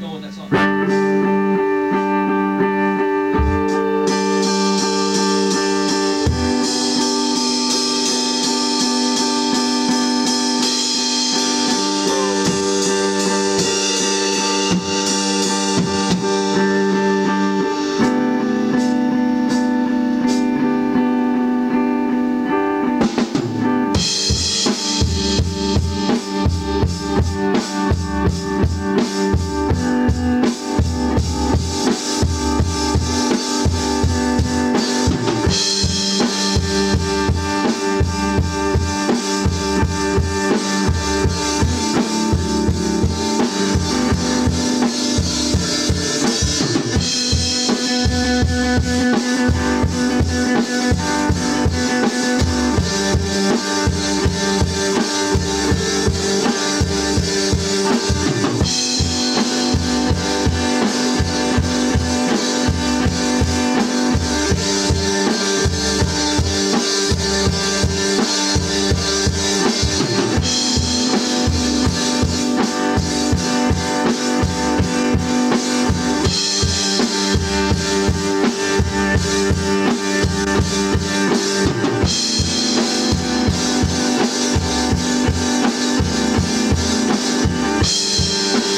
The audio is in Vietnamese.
go on that song. Müzik